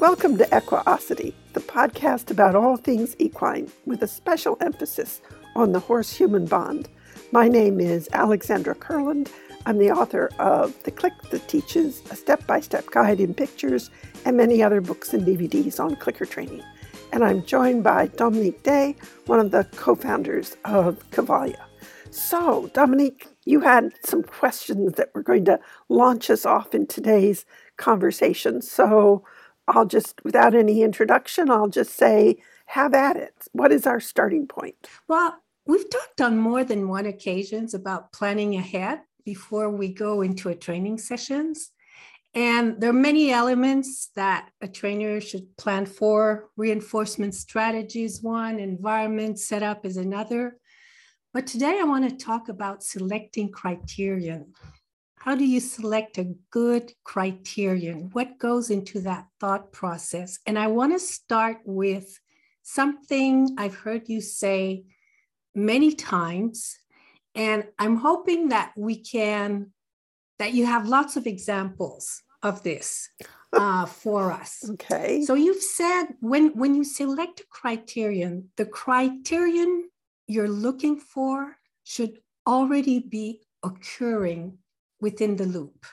Welcome to Equiosity, the podcast about all things equine, with a special emphasis on the horse human bond. My name is Alexandra Kurland. I'm the author of The Click That Teaches, a step by step guide in pictures, and many other books and DVDs on clicker training. And I'm joined by Dominique Day, one of the co founders of Cavalia. So, Dominique, you had some questions that were going to launch us off in today's conversation. So, I'll just, without any introduction, I'll just say, have at it. What is our starting point? Well, we've talked on more than one occasions about planning ahead before we go into a training sessions. And there are many elements that a trainer should plan for. Reinforcement strategies, one, environment setup is another. But today I want to talk about selecting criterion. How do you select a good criterion? What goes into that thought process? And I want to start with something I've heard you say many times. And I'm hoping that we can, that you have lots of examples of this uh, for us. Okay. So you've said when, when you select a criterion, the criterion you're looking for should already be occurring within the loop.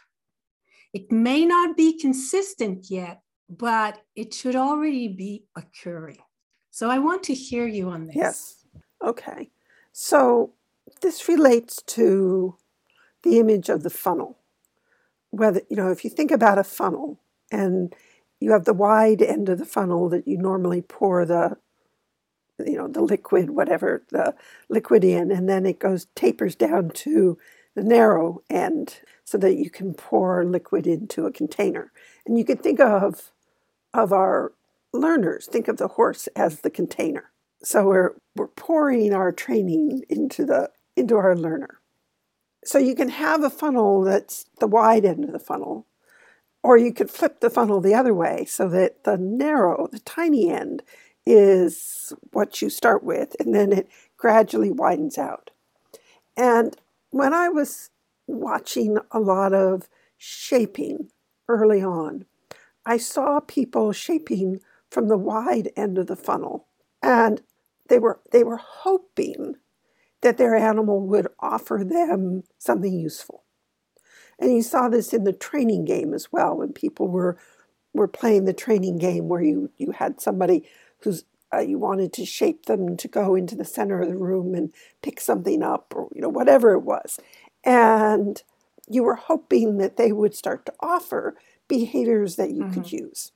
It may not be consistent yet, but it should already be occurring. So I want to hear you on this. Yes. Okay. So this relates to the image of the funnel. Whether, you know, if you think about a funnel and you have the wide end of the funnel that you normally pour the you know the liquid whatever the liquid in and then it goes tapers down to the narrow end so that you can pour liquid into a container. And you can think of of our learners, think of the horse as the container. So we're we're pouring our training into the into our learner. So you can have a funnel that's the wide end of the funnel, or you could flip the funnel the other way so that the narrow, the tiny end is what you start with, and then it gradually widens out. And when I was watching a lot of shaping early on, I saw people shaping from the wide end of the funnel, and they were they were hoping that their animal would offer them something useful. And you saw this in the training game as well when people were were playing the training game where you you had somebody who's uh, you wanted to shape them to go into the center of the room and pick something up or you know whatever it was and you were hoping that they would start to offer behaviors that you mm-hmm. could use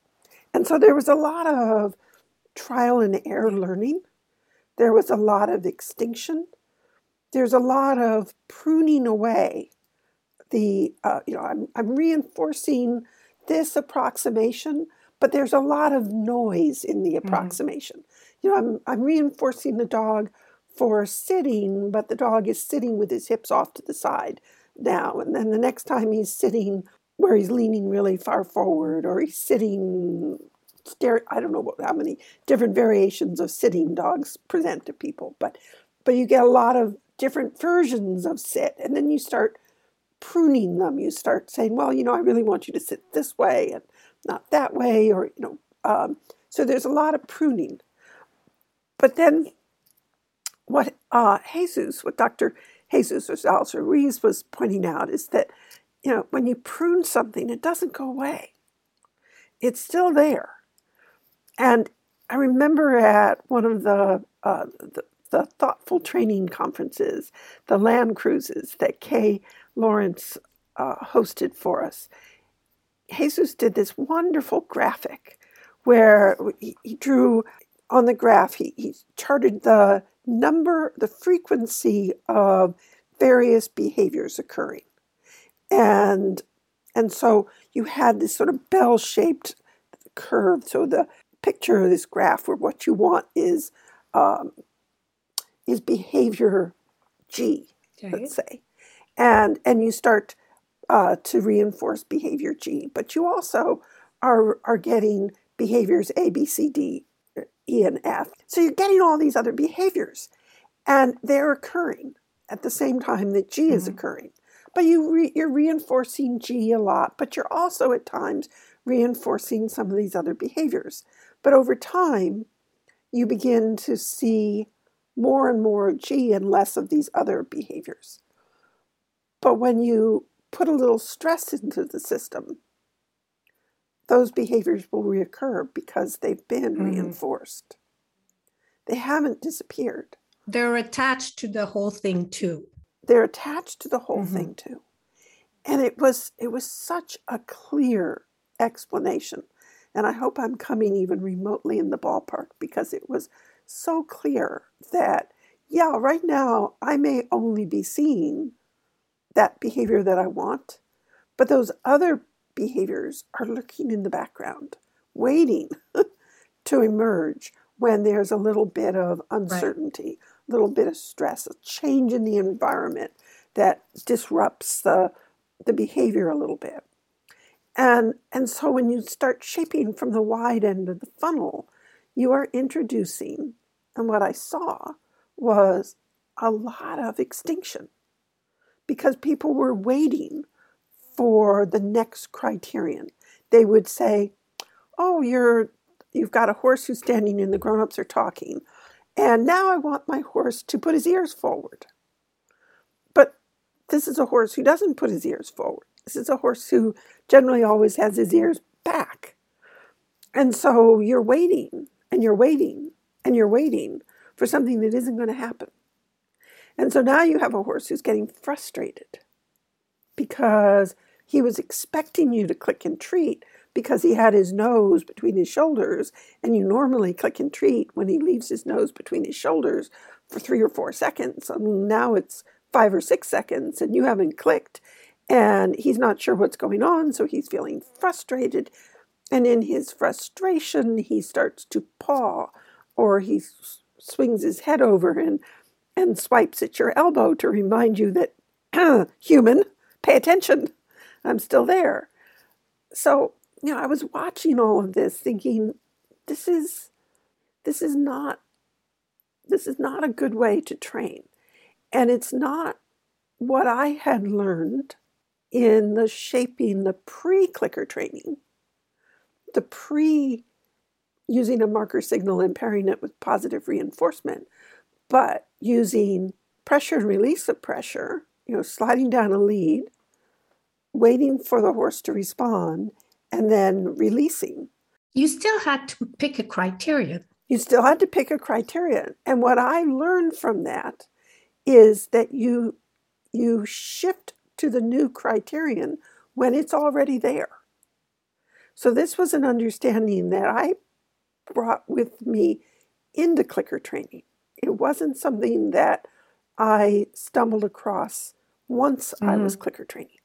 and so there was a lot of trial and error learning there was a lot of extinction there's a lot of pruning away the uh, you know I'm, I'm reinforcing this approximation but there's a lot of noise in the mm-hmm. approximation. Mm-hmm. You know, I'm, I'm reinforcing the dog for sitting, but the dog is sitting with his hips off to the side now. And then the next time he's sitting where he's leaning really far forward or he's sitting stare I don't know what, how many different variations of sitting dogs present to people, but but you get a lot of different versions of sit and then you start pruning them. You start saying, well, you know, I really want you to sit this way and not that way, or, you know, um, so there's a lot of pruning. But then what uh, Jesus, what Dr. Jesus Rosales Ruiz was pointing out is that, you know, when you prune something, it doesn't go away. It's still there. And I remember at one of the, uh, the, the thoughtful training conferences, the land cruises that Kay Laurence uh, hosted for us. Jesus did this wonderful graphic where he, he drew on the graph, he, he charted the number, the frequency of various behaviors occurring. And and so you had this sort of bell-shaped curve. So the picture of this graph where what you want is um, is behavior G, okay. let's say, and and you start uh, to reinforce behavior G, but you also are, are getting behaviors A, B, C, D, E, and F. So you're getting all these other behaviors, and they're occurring at the same time that G mm-hmm. is occurring. But you re, you're reinforcing G a lot, but you're also at times reinforcing some of these other behaviors. But over time, you begin to see more and more G and less of these other behaviors. But when you put a little stress into the system, those behaviors will reoccur because they've been mm-hmm. reinforced. They haven't disappeared. They're attached to the whole thing too. They're attached to the whole mm-hmm. thing too. And it was it was such a clear explanation. And I hope I'm coming even remotely in the ballpark because it was so clear that, yeah, right now I may only be seeing that behavior that I want, but those other behaviors are lurking in the background, waiting to emerge when there's a little bit of uncertainty, a little bit of stress, a change in the environment that disrupts the, the behavior a little bit. And, and so when you start shaping from the wide end of the funnel, you are introducing, and what I saw was a lot of extinction because people were waiting for the next criterion. They would say, "Oh, you're you've got a horse who's standing and the grown-ups are talking, and now I want my horse to put his ears forward." But this is a horse who doesn't put his ears forward. This is a horse who generally always has his ears back. And so you're waiting and you're waiting and you're waiting for something that isn't going to happen. And so now you have a horse who's getting frustrated because he was expecting you to click and treat because he had his nose between his shoulders, and you normally click and treat when he leaves his nose between his shoulders for three or four seconds. And now it's five or six seconds, and you haven't clicked, and he's not sure what's going on, so he's feeling frustrated. And in his frustration, he starts to paw, or he swings his head over and, and swipes at your elbow to remind you that, human, pay attention, I'm still there. So, you know, I was watching all of this thinking, this is this is not this is not a good way to train. And it's not what I had learned in the shaping the pre clicker training, the pre using a marker signal and pairing it with positive reinforcement, but using pressure and release of pressure, you know, sliding down a lead, waiting for the horse to respond, and then releasing. You still had to pick a criterion. You still had to pick a criterion. And what I learned from that is that you you shift to the new criterion when it's already there. So, this was an understanding that I brought with me into clicker training. It wasn't something that I stumbled across once mm-hmm. I was mm-hmm. clicker training.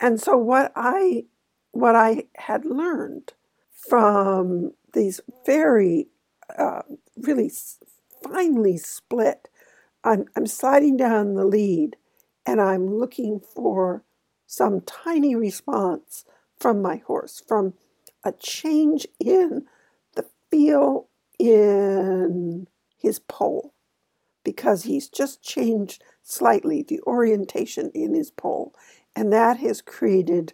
And so what I what I had learned from these very uh, really finely split, I'm, I'm sliding down the lead and I'm looking for some tiny response from my horse, from a change in the feel in his poll, because he's just changed slightly the orientation in his poll, and that has created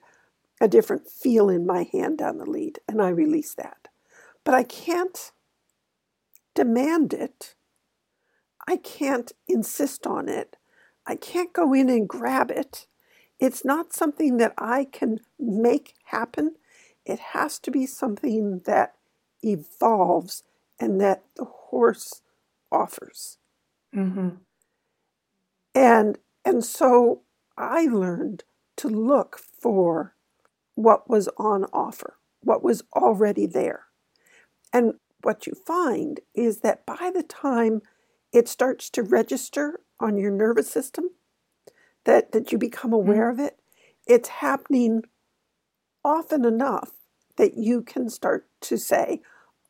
a different feel in my hand on the lead, and I release that. But I can't demand it. I can't insist on it I can't go in and grab it. It's not something that I can make happen. It has to be something that evolves and that the horse offers. Mm-hmm. And and so I learned to look for what was on offer, what was already there. And what you find is that by the time it starts to register on your nervous system, that, that you become mm-hmm. aware mm-hmm. of it, it's happening often enough that you can start to say,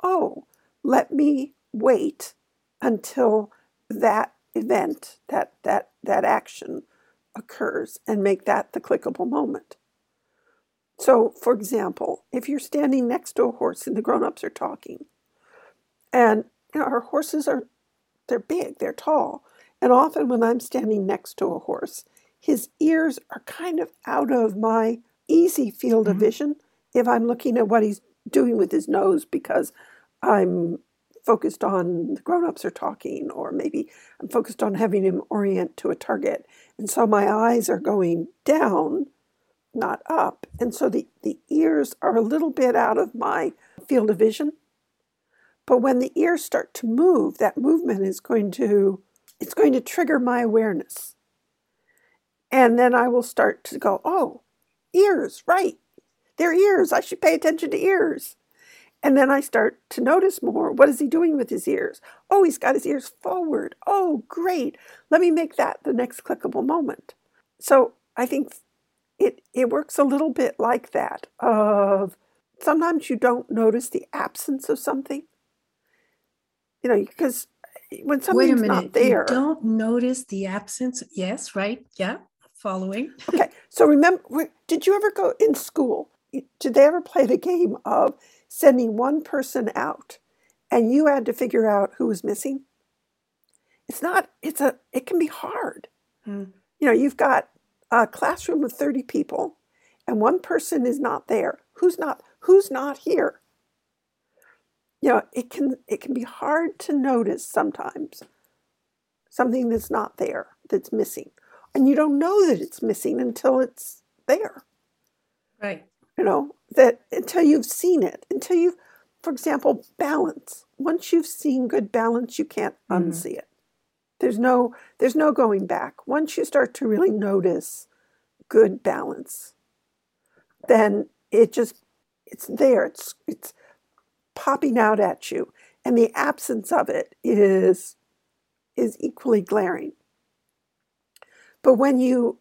oh, let me wait until that event, that, that, that action occurs and make that the clickable moment. So, for example, if you're standing next to a horse and the grown-ups are talking, and you know, our horses are they're big, they're tall, and often when I'm standing next to a horse, his ears are kind of out of my easy field mm-hmm. of vision if I'm looking at what he's doing with his nose because I'm focused on the grown-ups are talking or maybe I'm focused on having him orient to a target. And so my eyes are going down, not up. And so the, the ears are a little bit out of my field of vision. But when the ears start to move, that movement is going to it's going to trigger my awareness. And then I will start to go, oh, ears, right. They're ears. I should pay attention to ears. And then I start to notice more. What is he doing with his ears? Oh, he's got his ears forward. Oh, great. Let me make that the next clickable moment. So I think it, it works a little bit like that of sometimes you don't notice the absence of something. You know, because when something's Wait a minute. not there. You don't notice the absence. Yes, right. Yeah, following. okay. So remember, did you ever go in school? Did they ever play the game of sending one person out and you had to figure out who was missing? It's not it's a it can be hard. Mm. you know you've got a classroom of 30 people and one person is not there. Who's not who's not here? You know it can it can be hard to notice sometimes something that's not there that's missing. And you don't know that it's missing until it's there. Right. You know that until you've seen it, until you've, for example, balance. Once you've seen good balance, you can't mm-hmm. unsee it. There's no there's no going back. Once you start to really notice good balance, then it just it's there. It's it's popping out at you. And the absence of it is is equally glaring. But when you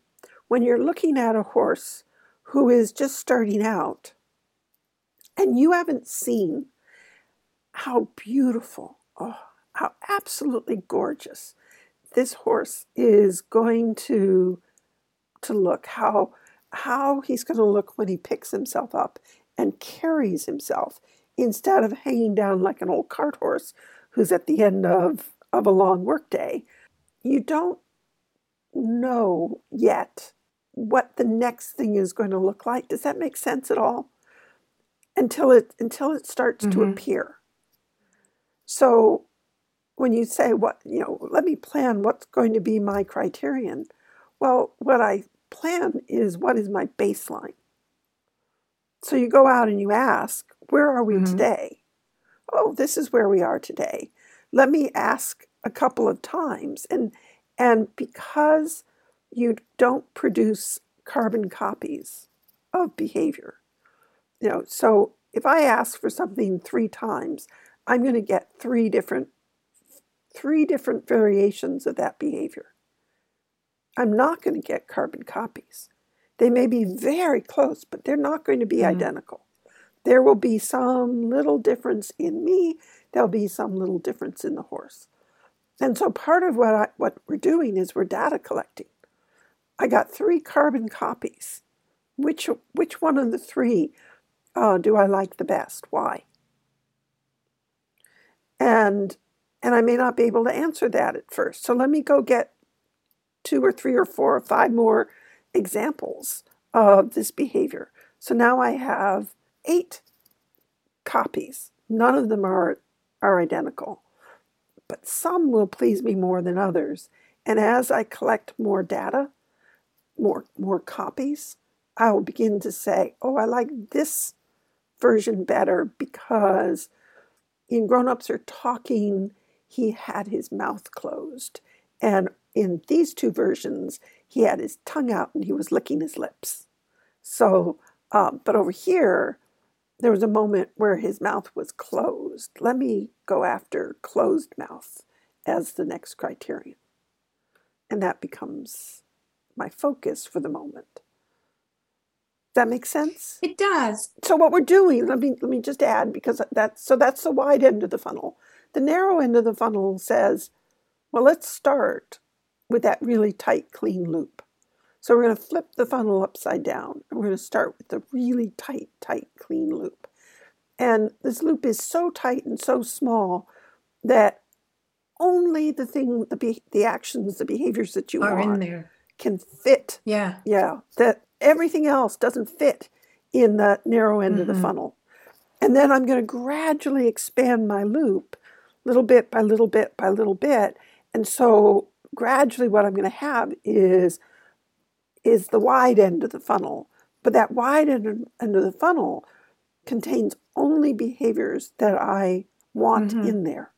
when you're looking at a horse who is just starting out, and you haven't seen how beautiful, oh, how absolutely gorgeous this horse is going to to look how how he's going to look when he picks himself up and carries himself instead of hanging down like an old cart horse who's at the end of, of a long workday. You don't know yet what the next thing is going to look like. Does that make sense at all? Until it until it starts mm-hmm. to appear. So when you say what you know, let me plan what's going to be my criterion. Well, what I plan is what is my baseline. So you go out and you ask, where are we mm-hmm. today? Oh, this is where we are today. Let me ask a couple of times and and because you don't produce carbon copies of behavior you know, so if I ask for something three times, I'm going to get three different three different variations of that behavior. I'm not going to get carbon copies. They may be very close, but they're not going to be mm-hmm. identical. There will be some little difference in me, there'll be some little difference in the horse. And so part of what I, what we're doing is we're data collecting. I got three carbon copies. Which which one of the three oh, do I like the best? Why? And and I may not be able to answer that at first. So let me go get two or three or four or five more examples of this behavior. So now I have eight copies. None of them are are identical. But some will please me more than others. And as I collect more data, more more copies, I will begin to say, "Oh, I like this version better because in Grown Ups Are Talking, he had his mouth closed. And in these two versions, he had his tongue out and he was licking his lips. So, um, but over here, there was a moment where his mouth was closed. Let me go after closed mouth as the next criterion. And that becomes my focus for the moment that makes sense? It does. So what we're doing, let me let me just add because that's so that's the wide end of the funnel. The narrow end of the funnel says, well, let's start with that really tight, clean loop. So we're going to flip the funnel upside down and we're going to start with the really tight, tight, clean loop. And this loop is so tight and so small that only the thing, the be- the actions, the behaviors that you are want in there can fit. Yeah. Yeah. That everything else doesn't fit in the narrow end mm-hmm. of the mm-hmm. funnel. And then I'm going to gradually expand my loop little bit by little bit by little bit. And so gradually what I'm going to have is is the wide end of the funnel. But that wide end, end of the funnel contains only behaviors that I want mm-hmm. in there.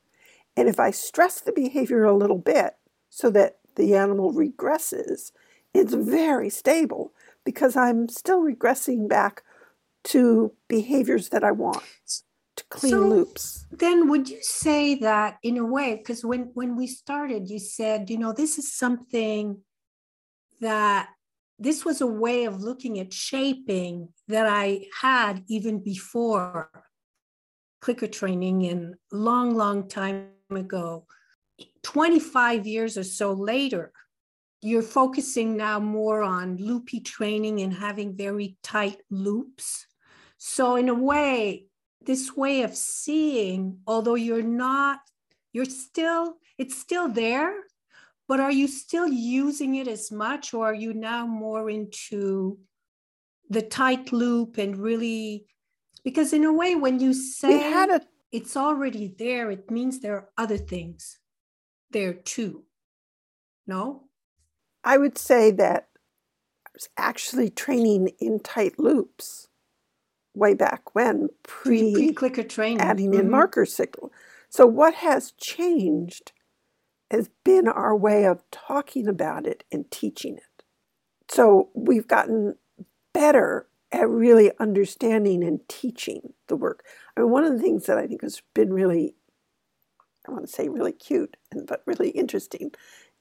And if I stress the behavior a little bit so that the animal regresses, it's very stable because I'm still regressing back to behaviors that I want to clean so loops. Then would you say that in a way, because when, when we started, you said, you know, this is something that this was a way of looking at shaping that I had even before clicker training in long, long time ago. 25 years or so later, you're focusing now more on loopy training and having very tight loops. So, in a way, this way of seeing, although you're not, you're still, it's still there, but are you still using it as much, or are you now more into the tight loop and really? Because, in a way, when you say a, it's already there, it means there are other things there too. No? I would say that I was actually training in tight loops way back when, pre clicker training, adding in mm-hmm. marker signal. So what has changed has been our way of talking about it and teaching it. So we've gotten better at really understanding and teaching the work. I mean, one of the things that I think has been really, I want to say really cute, and but really interesting,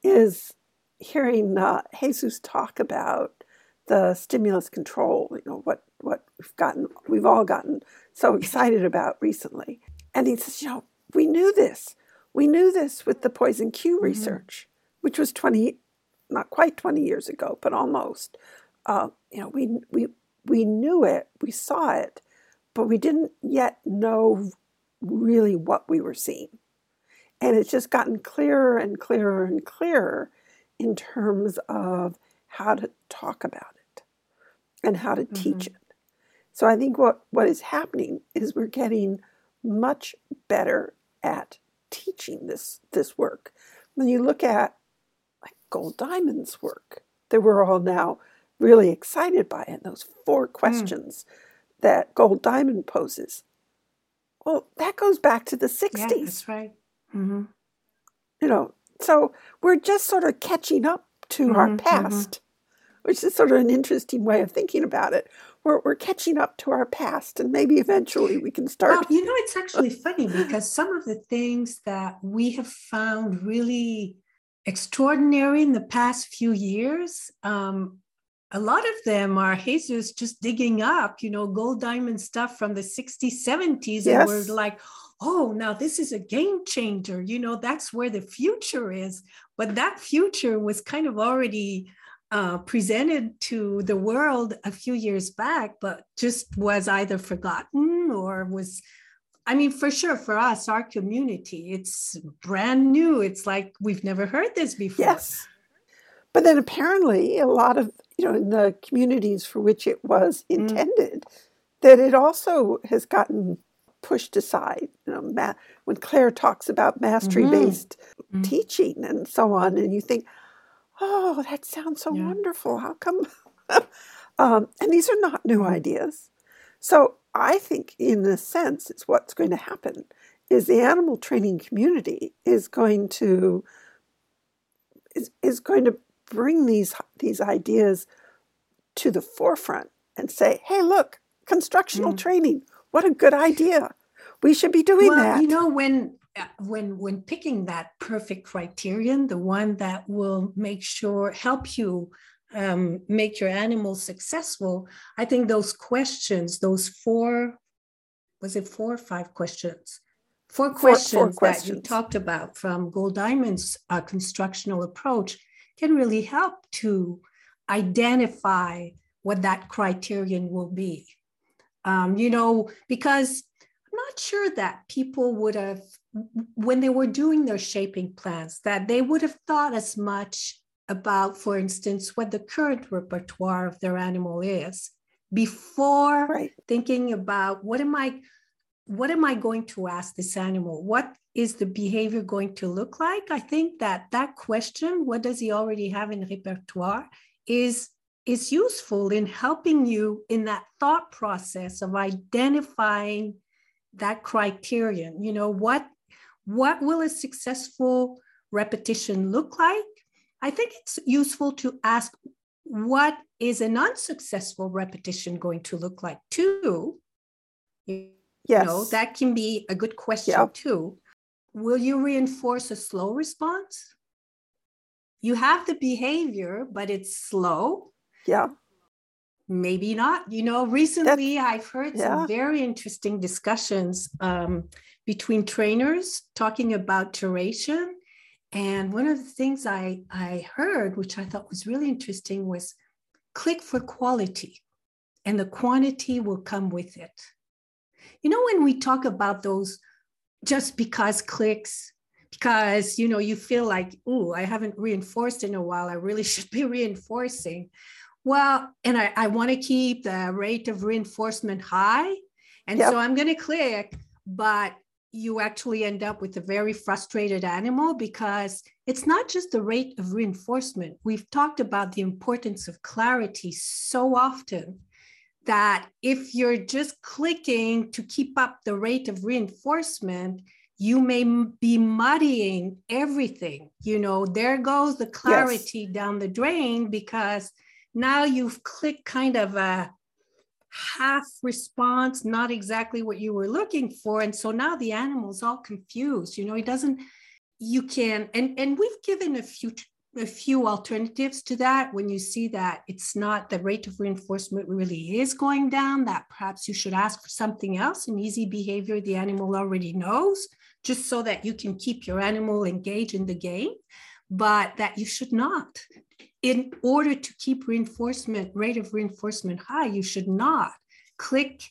is hearing uh, Jesus talk about the stimulus control. You know what what we've gotten, we've all gotten so excited about recently. And he says, you know, we knew this. We knew this with the poison cue mm-hmm. research, which was 20, not quite 20 years ago, but almost. Uh, you know, we, we, we knew it, we saw it, but we didn't yet know really what we were seeing. And it's just gotten clearer and clearer and clearer in terms of how to talk about it and how to mm-hmm. teach it. So I think what, what is happening is we're getting much better at teaching this this work. When you look at like Goldiamond's work, that we're all now really excited by it, those four hmm. questions mm. that Goldiamond poses. Well, that goes back to the 60s. Yeah, that's right. Mm-hmm. You know, so we're just sort of catching up to mm-hmm, our mm-hmm. past, mm-hmm. which is sort of an interesting way of thinking about it we're, we're catching up to our past and maybe eventually we can start. Well, you know, it's actually funny because some of the things that we have found really extraordinary in the past few years, um, a lot of them are Jesus just digging up, you know, Goldiamond stuff from the 60s, 70s. Yes. And we're like, oh, now this is a game changer. You know, that's where the future is. But that future was kind of already uh, presented to the world a few years back, but just was either forgotten or was, I mean, for sure, for us, our community, it's brand new. It's like we've never heard this before. Yes. But then apparently, a lot of, you know, in the communities for which it was mm. intended, mm. that it also has gotten pushed aside. You know, ma- when Claire talks about mastery based mm-hmm. mm. teaching and so on, and you think, oh, that sounds so yeah. wonderful. How come? um, and these are not new ideas. So I think, in a sense, it's what's going to happen is the animal training community is going to is, is going to bring these these ideas to the forefront and say, "Hey, look, constructional mm. training. What a good idea. We should be doing well, that." You know, when uh, when when picking that perfect criterion the one that will make sure help you um, make your animal successful i think those questions those four was it four or five questions four, questions, four questions, that you talked about from Goldiamond's uh, constructional approach can really help to identify what that criterion will be um, you know because i'm not sure that people would have when they were doing their shaping plans that they would have thought as much about, for instance, what the current repertoire of their animal is before Right. thinking about what am I what am I going to ask this animal? What is the behavior going to look like? I think that that question, what does he already have in repertoire, is is useful in helping you in that thought process of identifying that criterion. You know, what what will a successful repetition look like? I think it's useful to ask what is an unsuccessful repetition going to look like too? You Yes. know, that can be a good question Yeah. too. Will you reinforce a slow response? You have the behavior, but it's slow. Yeah. Maybe not. You know, recently I've heard yeah. some very interesting discussions um, between trainers talking about duration. And one of the things I, I heard, which I thought was really interesting, was click for quality, and the quantity will come with it. You know, when we talk about those just because clicks, because you know you feel like, oh, I haven't reinforced in a while, I really should be reinforcing. Well, and I, I want to keep the rate of reinforcement high. And Yep. so I'm going to click, but you actually end up with a very frustrated animal because it's not just the rate of reinforcement. We've talked about the importance of clarity so often that if you're just clicking to keep up the rate of reinforcement, you may be muddying everything. You know, there goes the clarity down the drain because now you've clicked kind of a half response, not exactly what you were looking for. And so now the animal's all confused. You know, he doesn't, you can, and, and we've given a few a few alternatives to that when you see that it's not the rate of reinforcement really is going down that perhaps you should ask for something else an easy behavior the animal already knows just so that you can keep your animal engaged in the game but that you should not in order to keep reinforcement rate of reinforcement high you should not click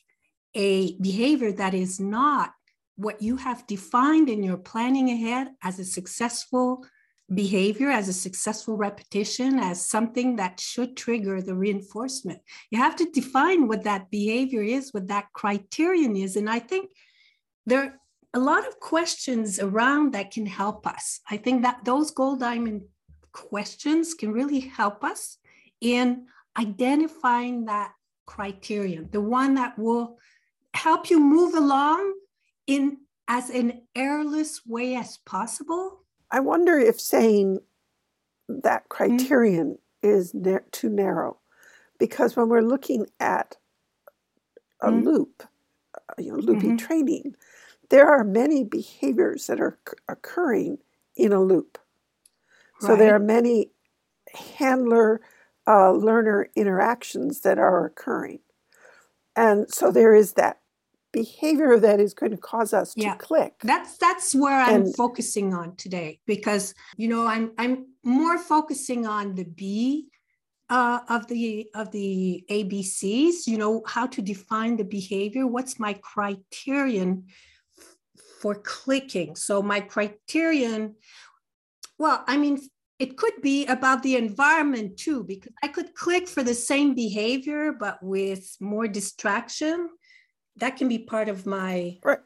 a behavior that is not what you have defined in your planning ahead as a successful behavior as a successful repetition as something that should trigger the reinforcement. You have to define what that behavior is what that criterion is. And i think there are a lot of questions around that can help us. I think that those Goldiamond questions can really help us in identifying that criterion the one that will help you move along in as an errorless way as possible I wonder if saying that Mm-hmm. criterion is na- too narrow, because when we're looking at a Mhm. loop, uh, you know, looping Mhm. training, there are many behaviors that are c- occurring in a loop. So there are many handler uh, learner interactions that are occurring. And so there is that behavior that is going to cause us to Yeah. click. That's that's where I'm focusing on today because you know I'm I'm more focusing on the B uh, of the of the ABCs. You know how to define the behavior. What's my criterion f- for clicking? So my criterion. Well, I mean, it could be about the environment too, because I could click for the same behavior but with more distraction. That can be part of my Right,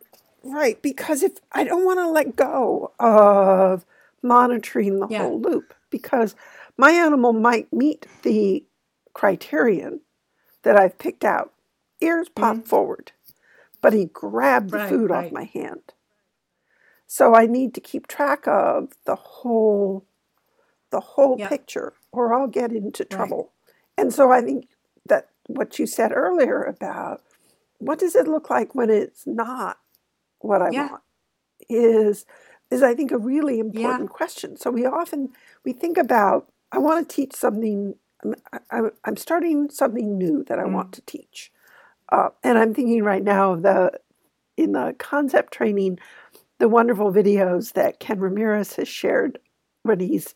right. Because if I don't want to let go of monitoring the Yeah. whole loop, because my animal might meet the criterion that I've picked out. Ears pop forward, but he grabbed the Mm-hmm. Right, food right. off my hand. So I need to keep track of the whole, the whole Yeah. picture, or I'll get into Right. trouble. And so I think that what you said earlier about what does it look like when it's not what I Yeah. want is is I think a really important question. So we often we think about I want to teach something. I'm, I'm starting something new that I Mm. want to teach, uh, and I'm thinking right now of the in the concept training, the wonderful videos that Ken Ramirez has shared when he's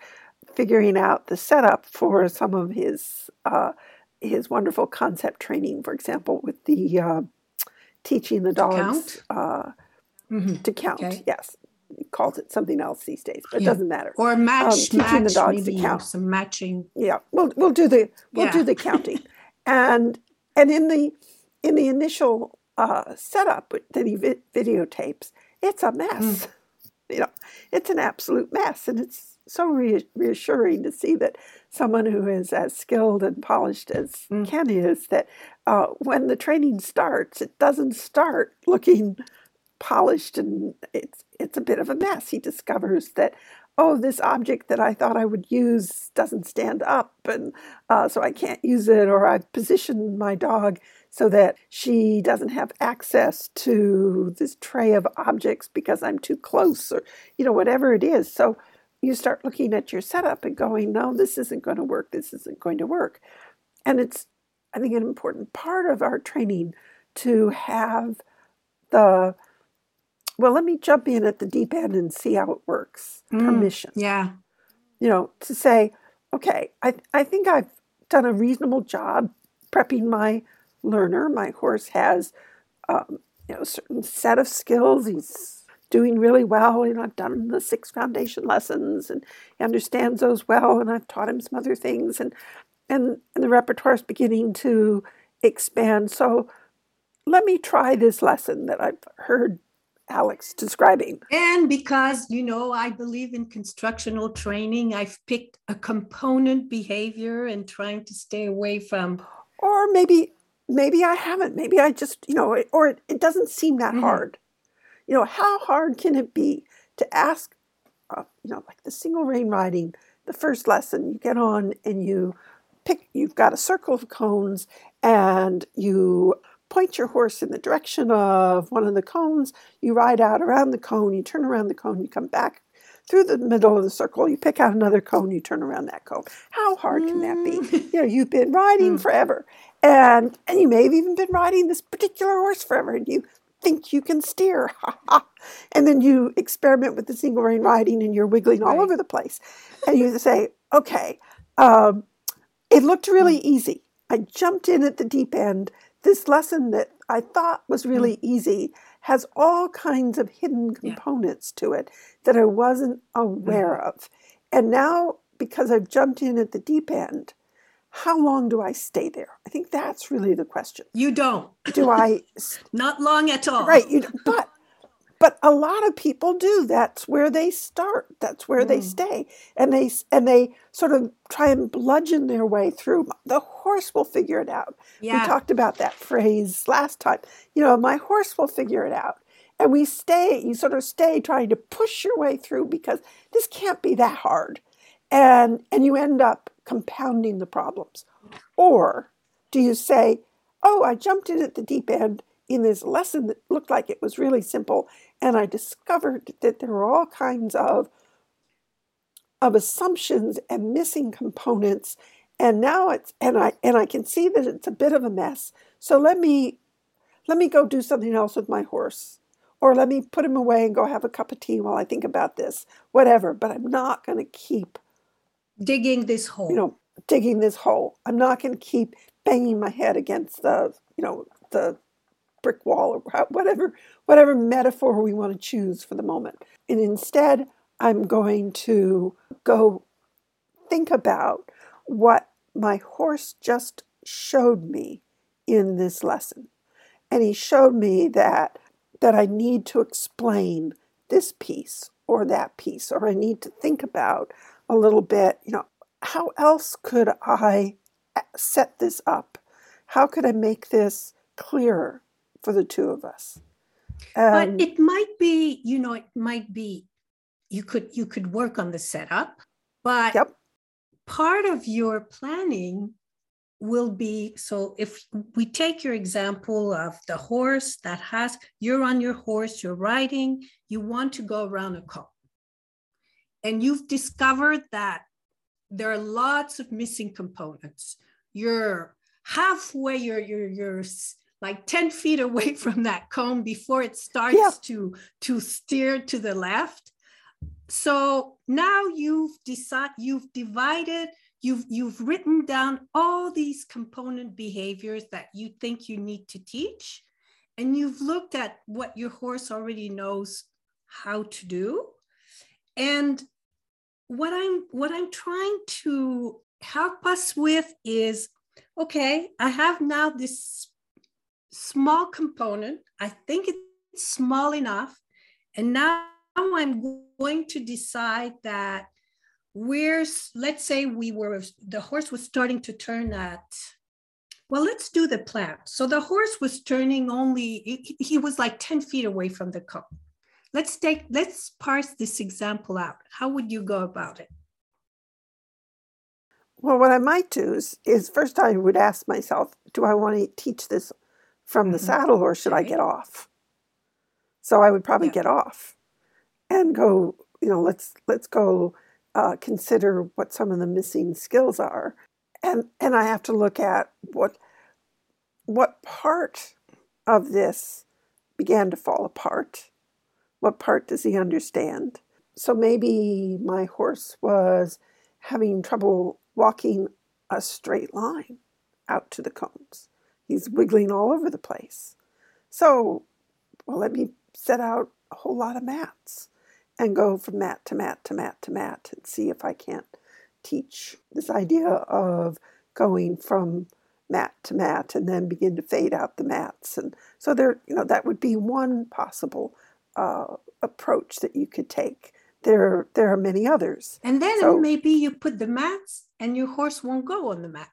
figuring out the setup for some of his uh, his wonderful concept training. For example, with the uh, teaching the dogs uh, Mhm. to count. Okay. Yes, he calls it something else these days, but it doesn't matter. or match teaching the match dogs to count. some matching Yeah, we'll we'll do the we'll Yeah. do the counting, and and in the in the initial uh, setup that he vi- videotapes, it's a mess. Mm. You know, it's an absolute mess, and it's so re- reassuring to see that someone who is as skilled and polished as mm. Ken is, that uh, when the training starts, it doesn't start looking polished and it's it's a bit of a mess. He discovers that oh, this object that I thought I would use doesn't stand up, and uh, so I can't use it, or I've positioned my dog so that she doesn't have access to this tray of objects because I'm too close, or you know, whatever it is. So you start looking at your setup and going, no, this isn't going to work, this isn't going to work. And it's, I think, an important part of our training to have the well, let me jump in at the deep end and see how it works. Mm, Permission. Yeah. You know, to say, okay, I, I think I've done a reasonable job prepping my learner. My horse has, um, you know, a certain set of skills. He's doing really well. You know, I've done the six foundation lessons and he understands those well. And I've taught him some other things. And, and, and the repertoire is beginning to expand. So let me try this lesson that I've heard Alex describing. And because, you know, I believe in constructional training, I've picked a component behavior and trying to stay away from. Or maybe, maybe I haven't. Maybe I just, you know, or it, it doesn't seem that mm-hmm. hard. You know, how hard can it be to ask, uh, you know, like the single rein riding, the first lesson, you get on and you pick, you've got a circle of cones and you point your horse in the direction of one of the cones. You ride out around the cone, you turn around the cone, you come back through the middle of the circle, you pick out another cone, you turn around that cone. How hard can that be? Mm. You know, you've been riding mm. forever. And and you may have even been riding this particular horse forever and you think you can steer. and then you experiment with the single rein riding and you're wiggling all over the place. And you say, okay, um, it looked really mm. easy. I jumped in at the deep end this lesson that I thought was really mm. easy has all kinds of hidden components yeah. to it that I wasn't aware mm. of. And now, because I've jumped in at the deep end, how long do I stay there? I think that's really the question. You don't. Do I? Not long at all. Right. You, but but a lot of people do that's where they start that's where mm. they stay and they and they sort of try and bludgeon their way through the horse will figure it out yeah. we talked about that phrase last time you know my horse will figure it out and we stay you sort of stay trying to push your way through because this can't be that hard and and you end up compounding the problems or do you say oh i jumped in at the deep end in this lesson that looked like it was really simple and I discovered that there are all kinds of of assumptions and missing components and now it's and I and I can see that it's a bit of a mess. So let me let me go do something else with my horse or let me put him away and go have a cup of tea while I think about this. Whatever, but I'm not going to keep digging this hole. You know, digging this hole. I'm not going to keep banging my head against the, you know, the brick wall or whatever whatever metaphor we want to choose for the moment. And instead, I'm going to go think about what my horse just showed me in this lesson. And he showed me that that I need to explain this piece or that piece or I need to think about a little bit, you know, how else could I set this up? How could I make this clearer? for the two of us. Um, but it might be, you know, it might be you could you could work on the setup, but yep. part of your planning will be so if we take your example of the horse that has you're on your horse you're riding you want to go around a cone and you've discovered that there are lots of missing components. You're halfway you're you're you're like 10 feet away from that cone before it starts yeah. to to steer to the left. So now you've decided you've divided you've you've written down all these component behaviors that you think you need to teach and you've looked at what your horse already knows how to do. And what i'm what i'm trying to help us with is okay, I have now this small component. I think it's small enough. And now I'm going to decide that where's, let's say we were, the horse was starting to turn at, well, let's do the plan. So the horse was turning only, he was like 10 feet away from the cone. Let's take, let's parse this example out. How would you go about it? Well, what I might do is, is first I would ask myself, do I want to teach this from the mm-hmm. saddle or should okay. I get off? So I would probably yeah. get off and go, you know, let's let's go uh, consider what some of the missing skills are. And and I have to look at what what part of this began to fall apart. What part does he understand? So maybe my horse was having trouble walking a straight line out to the cones. He's wiggling all over the place. So, well, let me set out a whole lot of mats and go from mat to mat to mat to mat and see if I can't teach this idea of going from mat to mat and then begin to fade out the mats. And so there, you know, that would be one possible uh, approach that you could take. There, there are many others. And then so, maybe you put the mats and your horse won't go on the mat.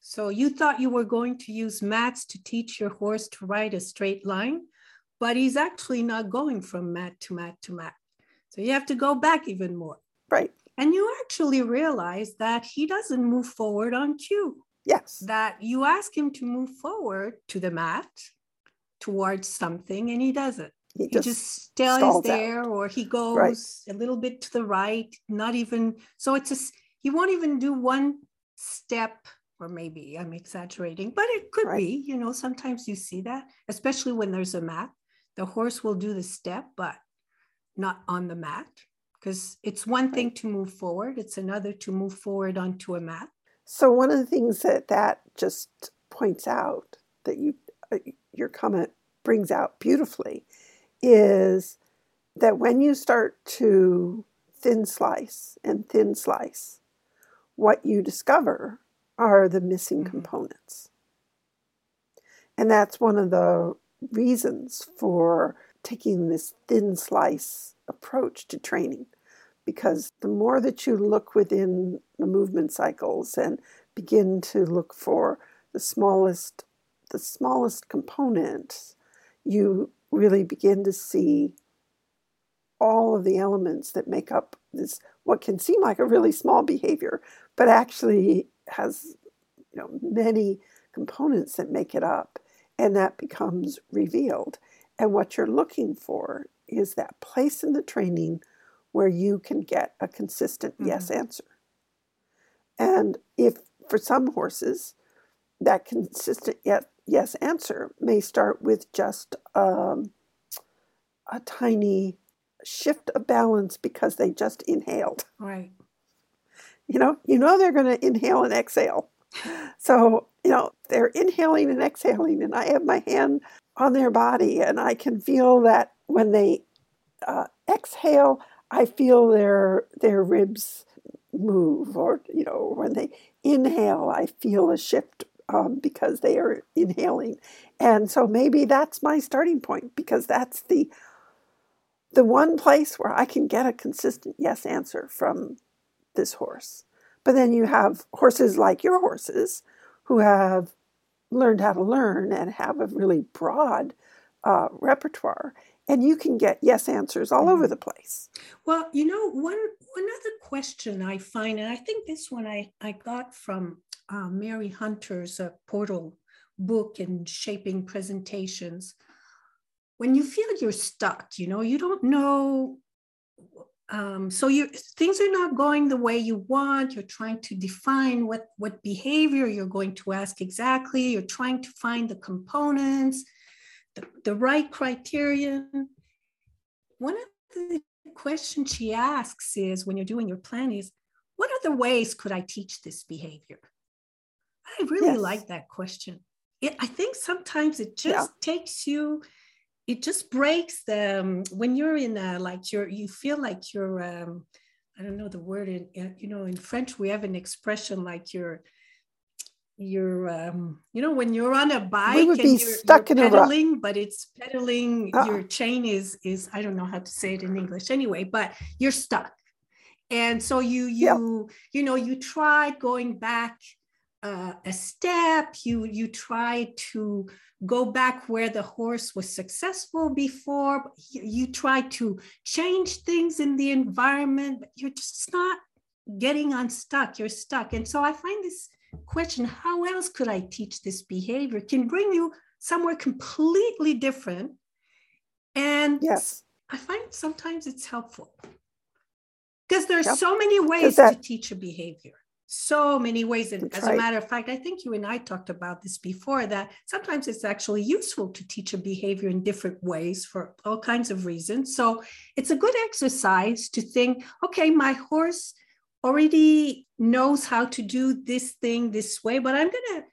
So you thought you were going to use mats to teach your horse to ride a straight line, but he's actually not going from mat to mat to mat. So you have to go back even more. Right. And you actually realize that he doesn't move forward on cue. Yes. That you ask him to move forward to the mat towards something and he doesn't. He, he just, just stays there out. or he goes right. a little bit to the right, not even so it's a he won't even do one step or maybe I'm exaggerating, but it could right. be, you know, sometimes you see that, especially when there's a mat. The horse will do the step, but not on the mat because it's one thing to move forward, it's another to move forward onto a mat. So one of the things that that just points out that you uh, your comment brings out beautifully is that when you start to thin slice and thin slice, what you discover are the missing mm-hmm. components. And that's one of the reasons for taking this thin slice approach to training because the more that you look within the movement cycles and begin to look for the smallest the smallest components you really begin to see all of the elements that make up this what can seem like a really small behavior but actually has you know many components that make it up and that becomes revealed and what you're looking for is that place in the training where you can get a consistent mm-hmm. yes answer. And if for some horses, that consistent yes answer may start with just um, a tiny shift of balance because they just inhaled. Right. You know, you know they're going to inhale and exhale. So, you know, they're inhaling and exhaling, and I have my hand on their body, and I can feel that when they uh, exhale, I feel their their ribs move, or you know, when they inhale, I feel a shift um, because they are inhaling, and so maybe that's my starting point because that's the the one place where I can get a consistent yes answer from this horse. But then you have horses like your horses who have learned how to learn and have a really broad uh, repertoire and you can get yes answers all over mm-hmm. the place well you know one another question i find and i think this one i i got from uh, mary hunter's uh, portal book in shaping presentations. When you feel you're stuck you know you don't know um, so you things are not going the way you want. You're trying to define what what behavior you're going to ask exactly. You're trying to find the components the, the right criterion. One of the questions she asks is when you're doing your plan is what other ways could i teach this behavior i really yes. like that question it, i think sometimes it just yeah. takes you it just breaks the um, when you're in a, like you're you feel like you're um, I don't know the word in you know in French we have an expression like you're you're um, you know when you're on a bike we would and be you're, stuck you're in a pedaling but it's pedaling Uh-uh. your chain is is i don't know how to say it in english anyway but you're stuck and so you Yeah. you you know you try going back uh, a step. You you try to go back where the horse was successful before. You, you try to change things in the environment but you're just not getting unstuck. You're stuck. And so i find this question how else could i teach this behavior can bring you somewhere completely different. And Yes. i find sometimes it's helpful. Because there's Yep. so many ways that- to teach a behavior so many ways and That's as right. a matter of fact i think you and i talked about this before that sometimes it's actually useful to teach a behavior in different ways for all kinds of reasons so it's a good exercise to think okay my horse already knows how to do this thing this way but i'm going to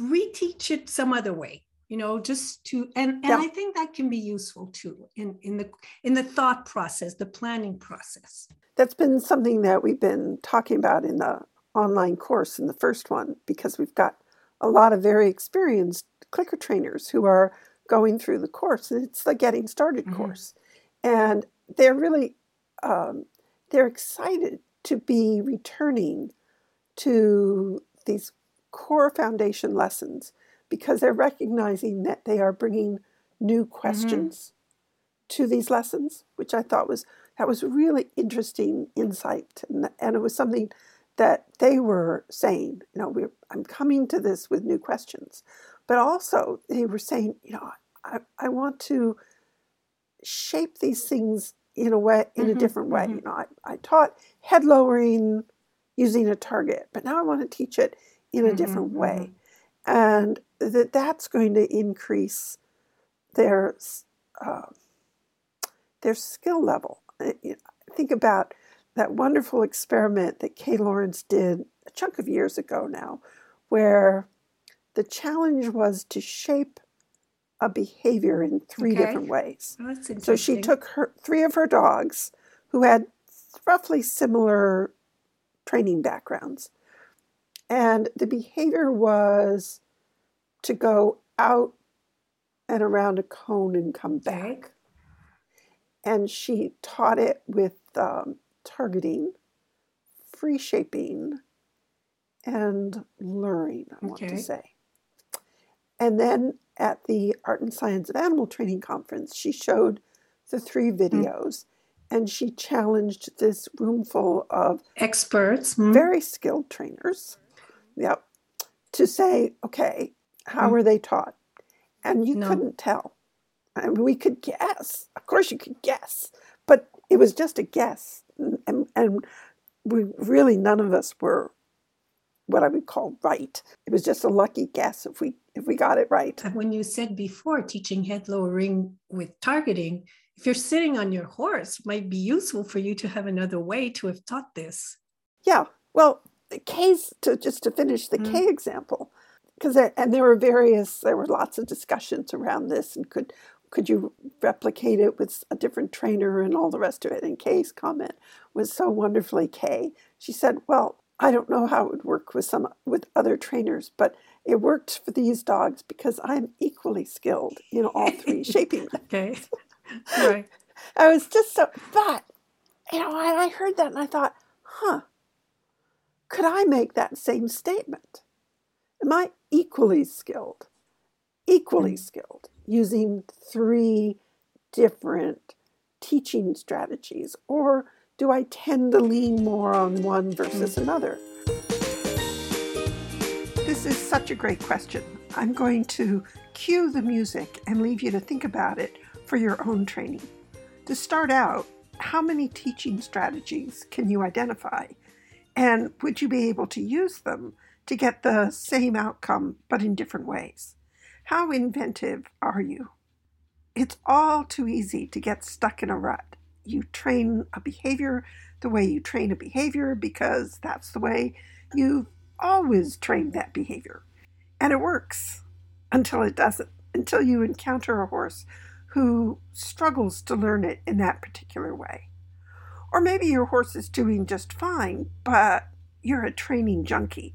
reteach it some other way you know just to and and Yeah. i think that can be useful too in in the in the thought process the planning process That's been something that we've been talking about in the online course in the first one because we've got a lot of very experienced clicker trainers who are going through the course. and It's the getting started Mhm. course, and they're really um, they're excited to be returning to these core foundation lessons because they're recognizing that they are bringing new questions to these lessons, which I thought was that was really interesting insight, and, and it was something that they were saying. You know, we're, I'm coming to this with new questions, but also they were saying, you know, I, I want to shape these things in a way in a Mhm, different way. mhm. You know, I, I taught head lowering using a target, but now I want to teach it in a Mhm, different way, and that that's going to increase their uh, their skill level. Think about that wonderful experiment that Kay Laurence did a chunk of years ago now, where the challenge was to shape a behavior in three Okay. different ways. Oh, So she took her three of her dogs who had roughly similar training backgrounds. And the behavior was to go out and around a cone and come back. Okay. And she taught it with um, targeting, free shaping, and luring, I want to say. And then at the Art and Science of Animal Training Conference, she showed the three Hmm. videos and she challenged this room full of experts hmm? very skilled trainers. Yep. To say, okay, how Mm. were they taught? And you No. couldn't tell. I mean, we could guess. Of course, you could guess, but it was just a guess, and and we really none of us were what I would call right. It was just a lucky guess if we if we got it right. And when you said before teaching head lowering with targeting, if you're sitting on your horse, it might be useful for you to have another way to have taught this. Yeah. Well, the Kay's to just to finish the Mm. K example, because and there were various, there were lots of discussions around this, and could could you replicate it with a different trainer and all the rest of it? And Kay's comment was so wonderfully Kay. She said, "Well, I don't know how it would work with some with other trainers, but it worked for these dogs because I'm equally skilled in all three shaping Okay. right. I was just so, but, you know, I, I heard that and I thought, huh, could I make that same statement? Am I equally skilled, equally Mm. skilled using three different teaching strategies? Or do I tend to lean more on one versus another? This is such a great question. I'm going to cue the music and leave you to think about it for your own training. To start out, how many teaching strategies can you identify? And would you be able to use them to get the same outcome but in different ways? How inventive are you? It's all too easy to get stuck in a rut. You train a behavior the way you train a behavior because that's the way you've always trained that behavior. And it works until it doesn't, until you encounter a horse who struggles to learn it in that particular way. Or maybe your horse is doing just fine, but you're a training junkie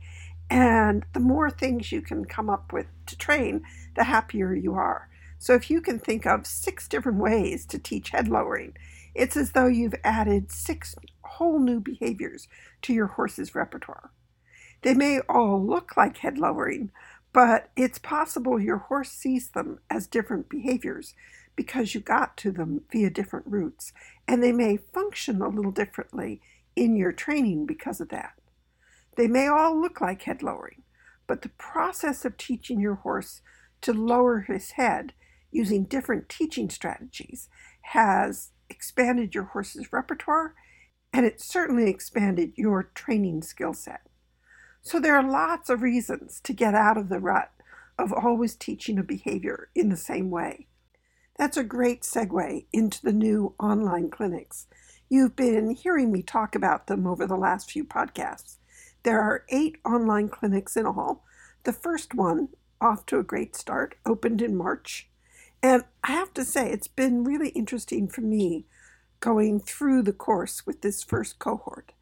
And the more things you can come up with to train, the happier you are. So if you can think of six different ways to teach head lowering, it's as though you've added six whole new behaviors to your horse's repertoire. They may all look like head lowering, but it's possible your horse sees them as different behaviors because you got to them via different routes, and they may function a little differently in your training because of that. They may all look like head lowering, but the process of teaching your horse to lower his head using different teaching strategies has expanded your horse's repertoire and it certainly expanded your training skill set. So there are lots of reasons to get out of the rut of always teaching a behavior in the same way. That's a great segue into the new online clinics. You've been hearing me talk about them over the last few podcasts. There are eight online clinics in all. The first one, off to a great start, opened in March. And I have to say, it's been really interesting for me going through the course with this first cohort.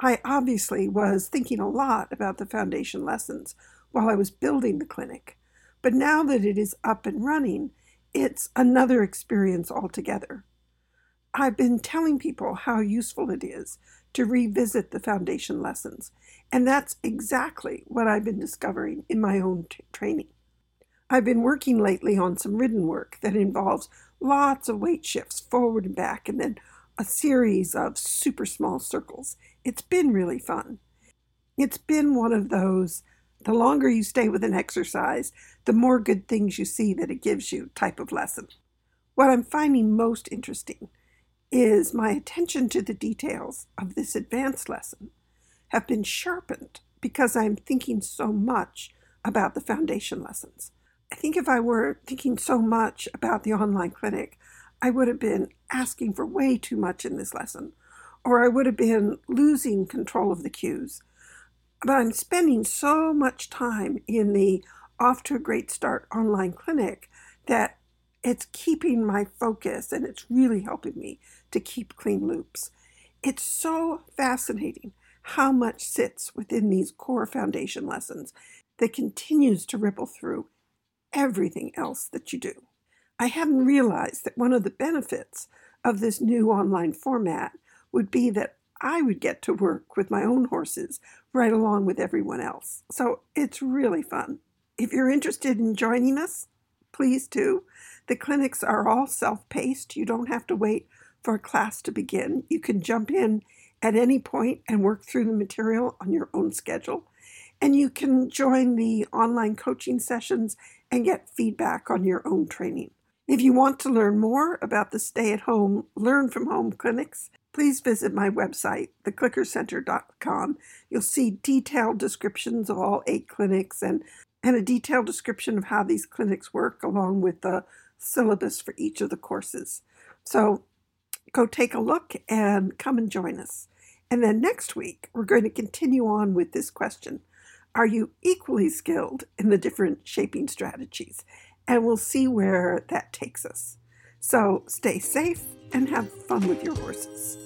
I obviously was thinking a lot about the foundation lessons while I was building the clinic, but now that it is up and running, it's another experience altogether. I've been telling people how useful it is to revisit the foundation lessons, and that's exactly what I've been discovering in my own t- training. I've been working lately on some ridden work that involves lots of weight shifts forward and back, and then a series of super small circles. It's been really fun. It's been one of those the longer you stay with an exercise, the more good things you see that it gives you type of lesson. What I'm finding most interesting is my attention to the details of this advanced lesson have been sharpened because I'm thinking so much about the foundation lessons. I think if I were thinking so much about the online clinic, I would have been asking for way too much in this lesson, or I would have been losing control of the cues. But I'm spending so much time in the Off to a Great Start online clinic that it's keeping my focus and it's really helping me to keep clean loops. It's so fascinating how much sits within these core foundation lessons that continues to ripple through everything else that you do. I hadn't realized that one of the benefits of this new online format would be that I would get to work with my own horses right along with everyone else. So it's really fun. If you're interested in joining us, please do. The clinics are all self paced. You don't have to wait for a class to begin. You can jump in at any point and work through the material on your own schedule. And you can join the online coaching sessions and get feedback on your own training. If you want to learn more about the stay at home, learn from home clinics, please visit my website, theclickercenter.com. You'll see detailed descriptions of all eight clinics and, and a detailed description of how these clinics work, along with the syllabus for each of the courses. So go take a look and come and join us. And then next week, we're going to continue on with this question Are you equally skilled in the different shaping strategies? And we'll see where that takes us. So stay safe and have fun with your horses.